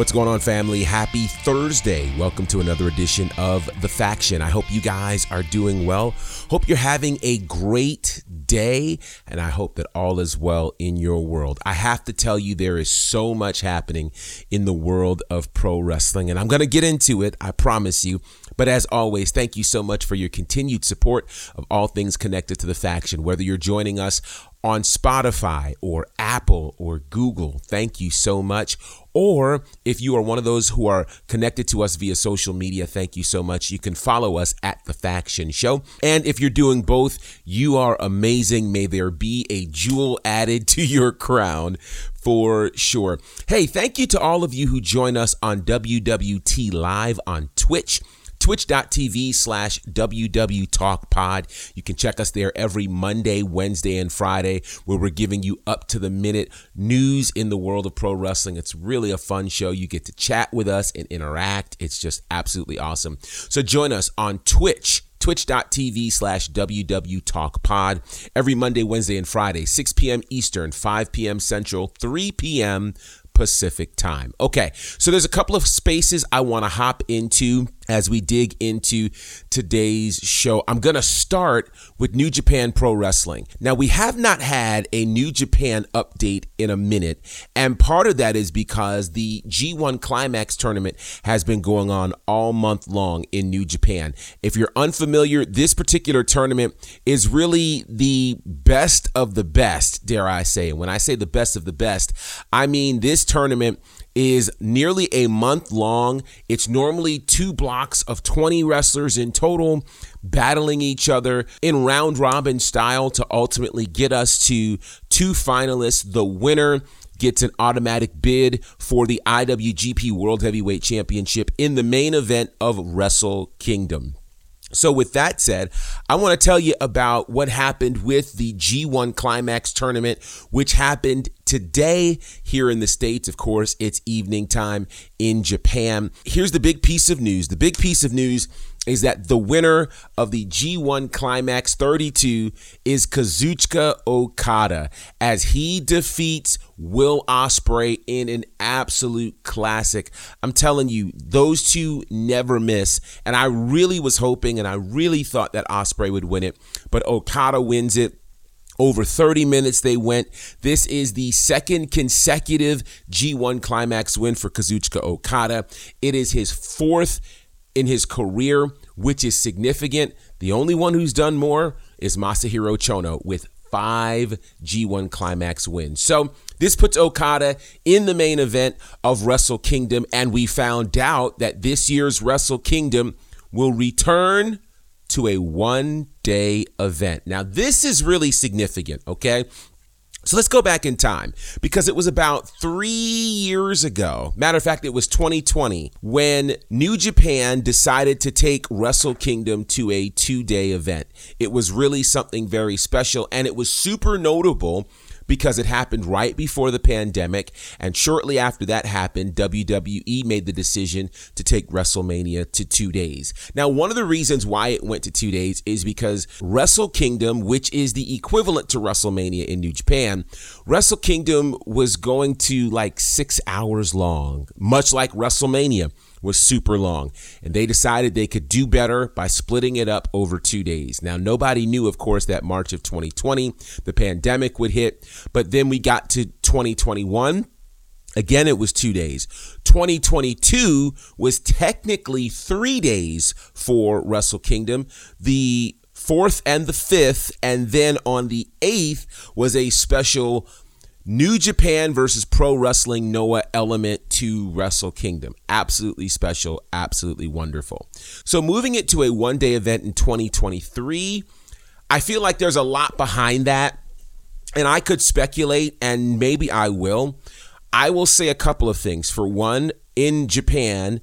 What's going on, family? Happy Thursday. Welcome to another edition of The Faction. I hope you guys are doing well. Hope you're having a great day, and I hope that all is well in your world. I have to tell you, there is so much happening in the world of pro wrestling, and I'm going to get into it, I promise you. But as always, thank you so much for your continued support of all things connected to the faction, whether you're joining us on Spotify or Apple or Google. Thank you so much. Or if you are one of those who are connected to us via social media, thank you so much. You can follow us at The Faction Show. And if you're doing both, you are amazing. May there be a jewel added to your crown for sure. Hey, thank you to all of you who join us on WWT Live on Twitch twitch.tv slash WW Talk Pod. You can check us there every Monday, Wednesday, and Friday, where we're giving you up to the minute news in the world of pro wrestling. It's really a fun show. You get to chat with us and interact. It's just absolutely awesome. So join us on Twitch twitch.tv slash WW Talk Pod every Monday, Wednesday, and Friday, 6 p.m. Eastern, 5 p.m. Central, 3 p.m. Pacific time. Okay, so there's a couple of spaces I want to hop into as we dig into today's show. I'm going to start with New Japan Pro Wrestling. Now, we have not had a New Japan update in a minute, and part of that is because the G1 Climax tournament has been going on all month long in New Japan. If you're unfamiliar, this particular tournament is really the best of the best, dare I say. And when I say the best of the best, I mean this tournament is nearly a month long. It's normally two blocks of 20 wrestlers in total battling each other in round robin style to ultimately get us to two finalists. The winner gets an automatic bid for the IWGP World Heavyweight Championship in the main event of Wrestle Kingdom. So, with that said, I want to tell you about what happened with the G1 Climax tournament, which happened today here in the States. Of course, it's evening time in Japan. Here's the big piece of news. The big piece of news is that the winner of the G1 Climax 32 is Kazuchika Okada as he defeats Will Ospreay in an absolute classic. I'm telling you, those two never miss. And I really was hoping and I really thought that Ospreay would win it, but Okada wins it. Over 30 minutes they went. This is the second consecutive G1 Climax win for Kazuchika Okada. It is his fourth in his career, which is significant. The only one who's done more is Masahiro Chono with five G1 Climax wins. So this puts Okada in the main event of Wrestle Kingdom, and we found out that this year's Wrestle Kingdom will return to a one day event. Now, this is really significant, okay? So let's go back in time because it was about three years ago. Matter of fact, it was 2020 when New Japan decided to take Wrestle Kingdom to a two day event. It was really something very special and it was super notable because it happened right before the pandemic. And shortly after that happened, WWE made the decision to take WrestleMania to two days. Now, one of the reasons why it went to two days is because Wrestle Kingdom, which is the equivalent to WrestleMania in New Japan, Wrestle Kingdom was going to like six hours long, much like WrestleMania was super long. And they decided they could do better by splitting it up over two days. Now, nobody knew, of course, that March of 2020, the pandemic would hit. But then we got to 2021. Again, it was two days. 2022 was technically three days for Wrestle Kingdom. The fourth and the fifth, and then on the eighth was a special New Japan versus Pro Wrestling Noah element to Wrestle Kingdom. Absolutely special, absolutely wonderful. So, moving it to a one day event in 2023, I feel like there's a lot behind that. And I could speculate, and maybe I will. I will say a couple of things. For one, in Japan,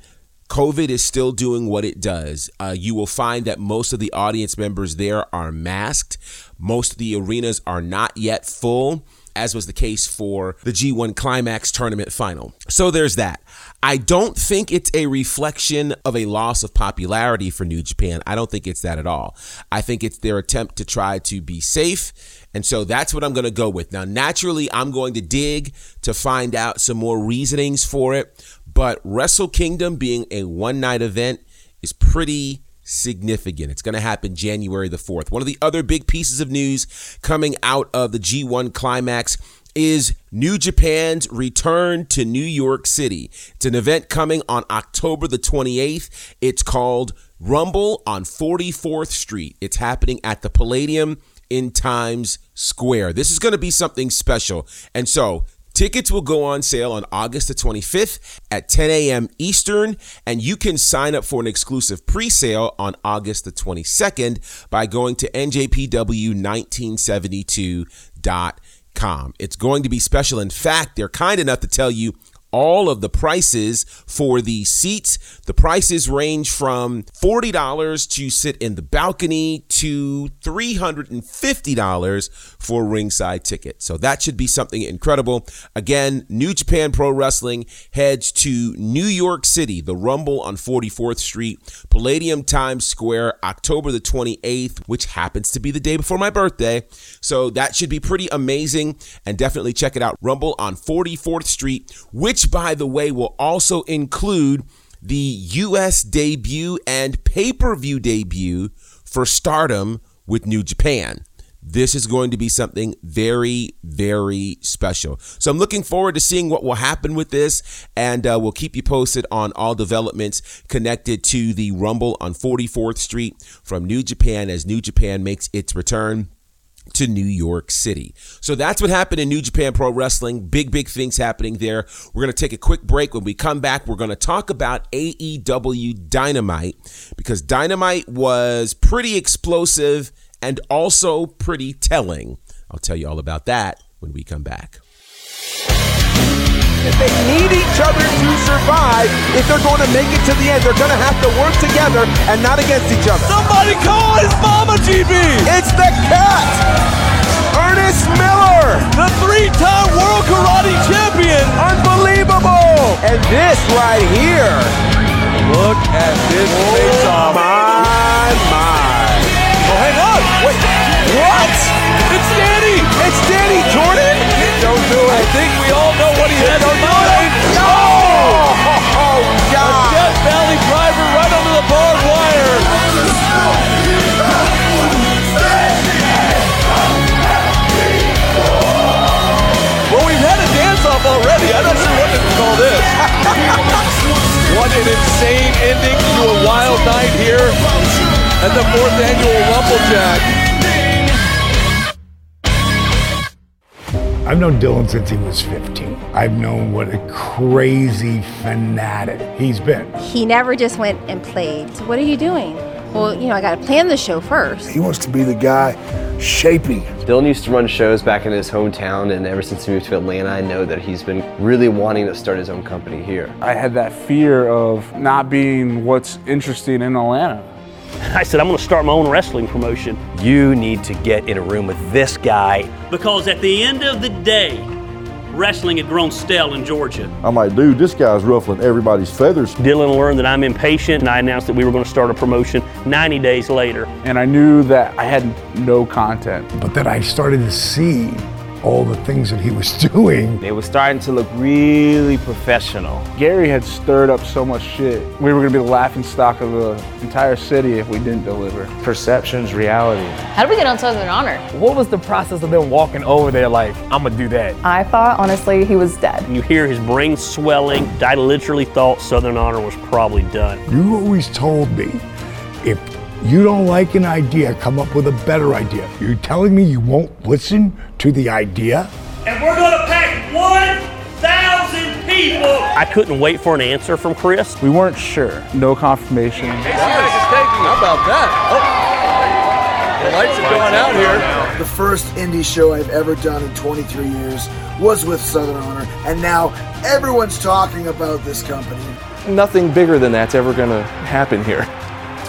COVID is still doing what it does. Uh, you will find that most of the audience members there are masked. Most of the arenas are not yet full as was the case for the G1 Climax tournament final. So there's that. I don't think it's a reflection of a loss of popularity for New Japan. I don't think it's that at all. I think it's their attempt to try to be safe. And so that's what I'm going to go with. Now, naturally, I'm going to dig to find out some more reasonings for it. but Wrestle Kingdom being a one night event is pretty significant. It's going to happen January the 4th. One of the other big pieces of news coming out of the G1 Climax is New Japan's return to New York City. It's an event coming on October the 28th. It's called Rumble on 44th Street. It's happening at the Palladium in Times Square. This is going to be something special. And so, Tickets will go on sale on August the 25th at 10 a.m. Eastern, and you can sign up for an exclusive pre sale on August the 22nd by going to njpw1972.com. It's going to be special. In fact, they're kind enough to tell you all of the prices for the seats. The prices range from $40 to sit in the balcony to $350 for ringside ticket. So that should be something incredible. Again, New Japan Pro Wrestling heads to New York City, the Rumble on 44th Street, Palladium Times Square, October the 28th, which happens to be the day before my birthday. So that should be pretty amazing and definitely check it out. Rumble on 44th Street, which which, by the way, will also include the US debut and pay per view debut for Stardom with New Japan. This is going to be something very, very special. So I'm looking forward to seeing what will happen with this, and uh, we'll keep you posted on all developments connected to the Rumble on 44th Street from New Japan as New Japan makes its return to New York City. So that's what happened in New Japan Pro Wrestling. Big, big things happening there. We're going to take a quick break. When we come back, we're going to talk about AEW Dynamite because Dynamite was pretty explosive and also pretty telling. I'll tell you all about that when we come back. They need each other to survive. If they're going to make it to the end, they're going to have to work together and not against each other. Somebody call his mama, GB! It's the cat! Ernest Miller! The three-time world karate champion! Unbelievable! And this right here. Look at an insane ending to a wild night here at the fourth annual Rumblejack. I've known Dylan since he was 15. I've known what a crazy fanatic he's been. He never just went and played. So what are you doing? Well, you know, I got to plan the show first. He wants to be the guy shaping. Dylan used to run shows back in his hometown, and ever since he moved to Atlanta, I know that he's been really wanting to start his own company here. I had that fear of not being what's interesting in Atlanta. I said, I'm going to start my own wrestling promotion. You need to get in a room with this guy. Because at the end of the day, wrestling had grown stale in Georgia. I'm like, dude, this guy's ruffling everybody's feathers. Dylan learned that I'm impatient, and I announced that we were going to start a promotion 90 days later. And I knew that I had no content. But then I started to see all the things that he was doing. It was starting to look really professional. Gary had stirred up so much shit. We were going to be the laughing stock of the entire city if we didn't deliver. Perception's reality. How did we get on Southern Honor? What was the process of them walking over there like, I'm gonna do that? I thought, honestly, he was dead. You hear his brain swelling. I literally thought Southern Honor was probably done. You always told me if you don't like an idea, come up with a better idea. You're telling me you won't listen to the idea? And we're going to pack 1,000 people. I couldn't wait for an answer from Chris. We weren't sure. No confirmation. How about that? Oh, the lights are going out here. The first indie show I've ever done in 23 years was with Southern Honor, and now everyone's talking about this company. Nothing bigger than that's ever going to happen here.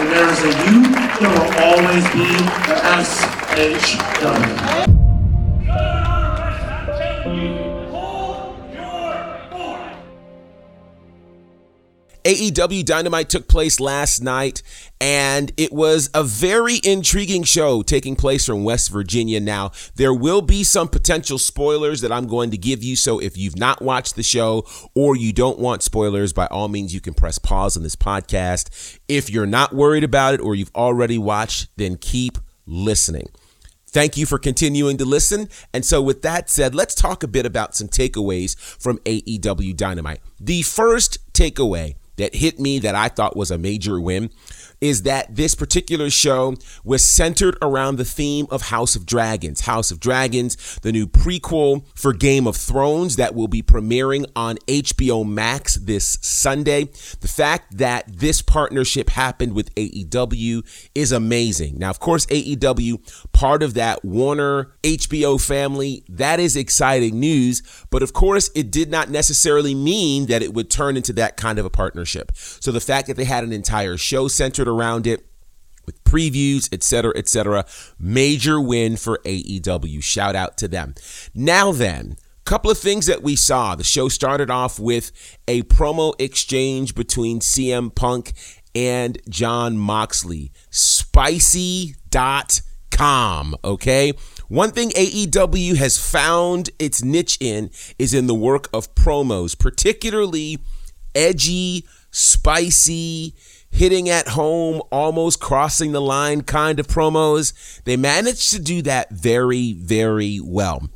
and there's a you, there will always be the SHW. AEW Dynamite took place last night, and it was a very intriguing show taking place from West Virginia. Now, there will be some potential spoilers that I'm going to give you. So, if you've not watched the show or you don't want spoilers, by all means, you can press pause on this podcast. If you're not worried about it or you've already watched, then keep listening. Thank you for continuing to listen. And so, with that said, let's talk a bit about some takeaways from AEW Dynamite. The first takeaway that hit me that I thought was a major win is that this particular show was centered around the theme of House of Dragons. House of Dragons, the new prequel for Game of Thrones that will be premiering on HBO Max this Sunday. The fact that this partnership happened with AEW is amazing. Now, of course, AEW, part of that Warner HBO family, that is exciting news. But of course, it did not necessarily mean that it would turn into that kind of a partnership. So the fact that they had an entire show centered around it with previews, etc., etc. Major win for AEW. Shout out to them. Now then, couple of things that we saw. The show started off with a promo exchange between CM Punk and Jon Moxley. Spicy.com, okay? One thing AEW has found its niche in is in the work of promos, particularly edgy, spicy, hitting at home, almost crossing the line kind of promos. They managed to do that very, very well.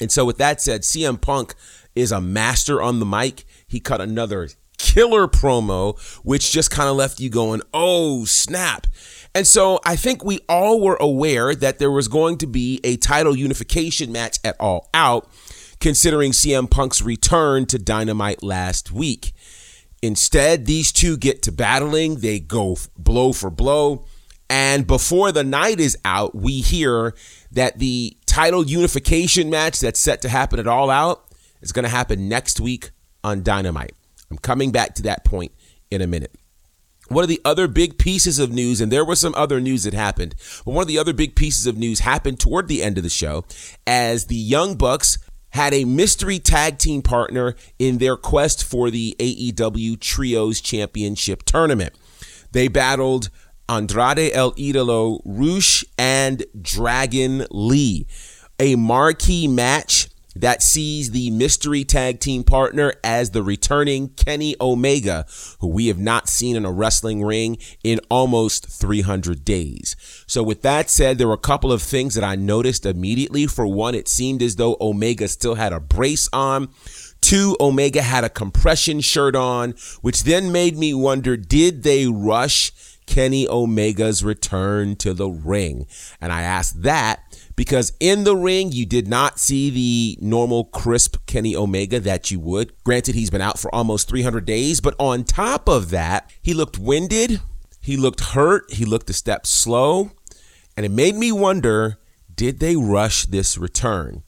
And so, with that said, CM Punk is a master on the mic. He cut another killer promo, which just kind of left you going, oh, snap. And so I think we all were aware that there was going to be a title unification match at All Out, considering CM Punk's return to Dynamite last week. Instead, these two get to battling, they go blow for blow. And before the night is out, we hear that the title unification match that's set to happen at All Out is going to happen next week on Dynamite. I'm coming back to that point in a minute. One of the other big pieces of news, and there was some other news that happened, but one of the other big pieces of news happened toward the end of the show as the Young Bucks had a mystery tag team partner in their quest for the AEW Trios Championship tournament. They battled Andrade El Idolo, Rush, and Dragon Lee. A marquee match that sees the mystery tag team partner as the returning Kenny Omega, who we have not seen in a wrestling ring in almost 300 days. So, with that said, there were a couple of things that I noticed immediately. For one, it seemed as though Omega still had a brace on. Two, Omega had a compression shirt on, which then made me wonder did they rush Kenny Omega's return to the ring? And I asked that because in the ring, you did not see the normal crisp Kenny Omega that you would. Granted, he's been out for almost 300 days, but on top of that, he looked winded, he looked hurt, he looked a step slow, and it made me wonder did they rush this return?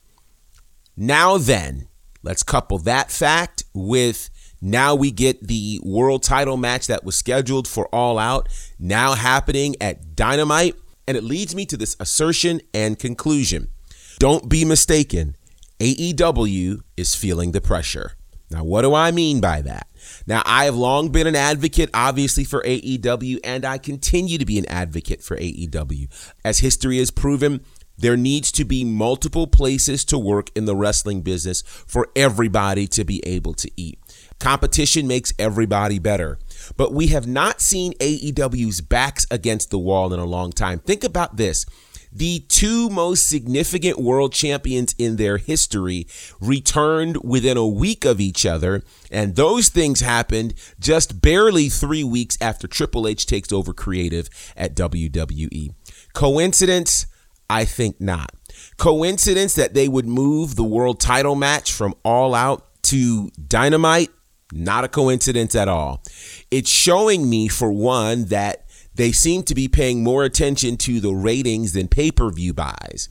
Now then, let's couple that fact with now we get the world title match that was scheduled for All Out now happening at Dynamite. And it leads me to this assertion and conclusion. Don't be mistaken. AEW is feeling the pressure. Now, what do I mean by that? Now, I have long been an advocate, obviously, for AEW, and I continue to be an advocate for AEW. As history has proven, there needs to be multiple places to work in the wrestling business for everybody to be able to eat. Competition makes everybody better. But we have not seen AEW's backs against the wall in a long time. Think about this. The two most significant world champions in their history returned within a week of each other, and those things happened just barely three weeks after Triple H takes over creative at WWE. Coincidence? I think not. Coincidence that they would move the world title match from All Out to Dynamite? Not a coincidence at all. It's showing me, for one, that they seem to be paying more attention to the ratings than pay per view buys.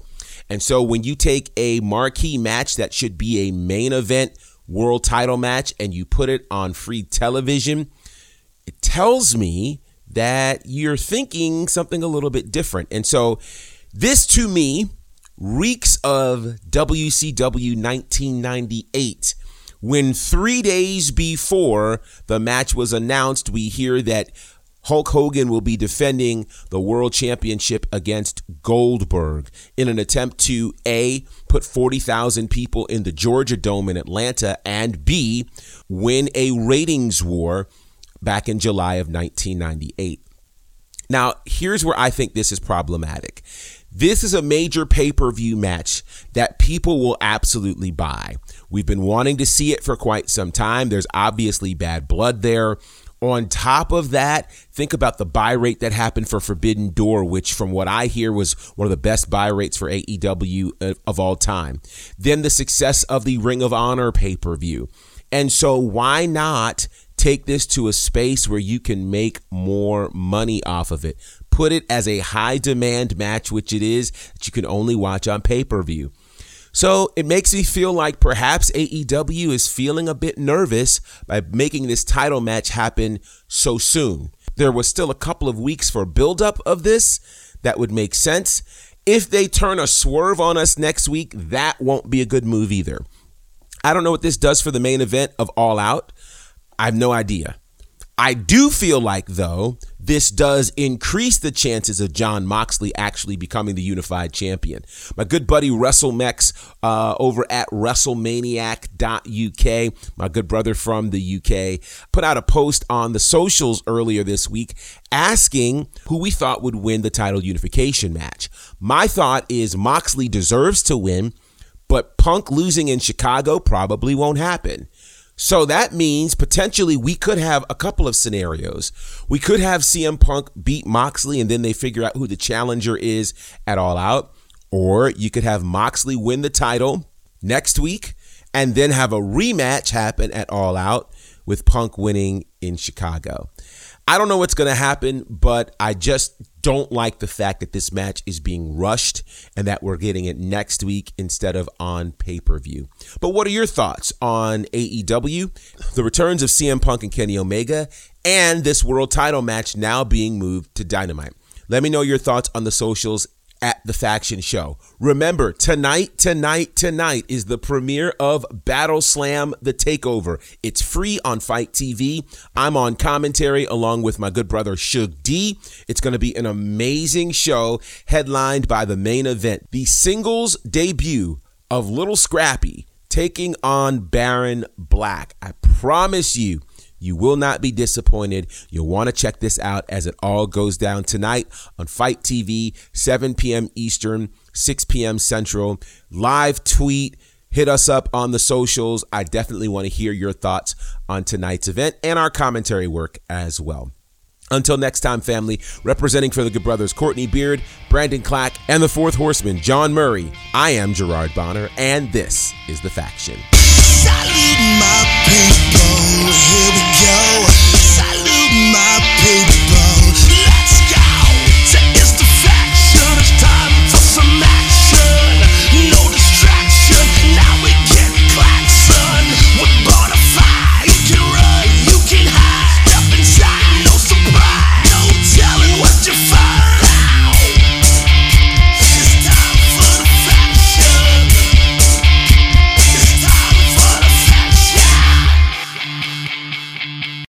And so when you take a marquee match that should be a main event world title match and you put it on free television, it tells me that you're thinking something a little bit different. And so this to me reeks of WCW 1998 when three days before the match was announced, we hear that Hulk Hogan will be defending the world championship against Goldberg in an attempt to A, put 40,000 people in the Georgia Dome in Atlanta, and B, win a ratings war back in July of 1998. Now, here's where I think this is problematic. This is a major pay per view match that people will absolutely buy. We've been wanting to see it for quite some time. There's obviously bad blood there. On top of that, think about the buy rate that happened for Forbidden Door, which, from what I hear, was one of the best buy rates for AEW uh, of all time. Then the success of the Ring of Honor pay per view. And so, why not take this to a space where you can make more money off of it? Put it as a high demand match, which it is, that you can only watch on pay per view. So it makes me feel like perhaps AEW is feeling a bit nervous by making this title match happen so soon. There was still a couple of weeks for buildup of this. That would make sense. If they turn a swerve on us next week, that won't be a good move either. I don't know what this does for the main event of All Out. I have no idea. I do feel like, though, this does increase the chances of Jon Moxley actually becoming the unified champion. My good buddy WrestleMex uh, over at WrestleManiac.uk, my good brother from the UK, put out a post on the socials earlier this week asking who we thought would win the title unification match. My thought is Moxley deserves to win, but Punk losing in Chicago probably won't happen. So that means potentially we could have a couple of scenarios. We could have CM Punk beat Moxley and then they figure out who the challenger is at All Out. Or you could have Moxley win the title next week and then have a rematch happen at All Out with Punk winning in Chicago. I don't know what's going to happen, but I just don't like the fact that this match is being rushed and that we're getting it next week instead of on pay per view. But what are your thoughts on AEW, the returns of CM Punk and Kenny Omega, and this world title match now being moved to Dynamite? Let me know your thoughts on the socials at the Faction Show. Remember, tonight, tonight, tonight is the premiere of Battle Slam The Takeover. It's free on FITE TV. I'm on commentary along with my good brother Shug D. It's going to be an amazing show headlined by the main event, the singles debut of Little Scrappy taking on Baron Black. I promise you, you will not be disappointed. You'll want to check this out as it all goes down tonight on FITE TV, 7 p.m. Eastern, 6 p.m. Central. Live tweet. Hit us up on the socials. I definitely want to hear your thoughts on tonight's event and our commentary work as well. Until next time, family, representing for the Good Brothers Courtney Beard, Brandon Clack, and the Fourth Horseman, John Murray, I am Gerard Bonner, and this is The Faction. yeah.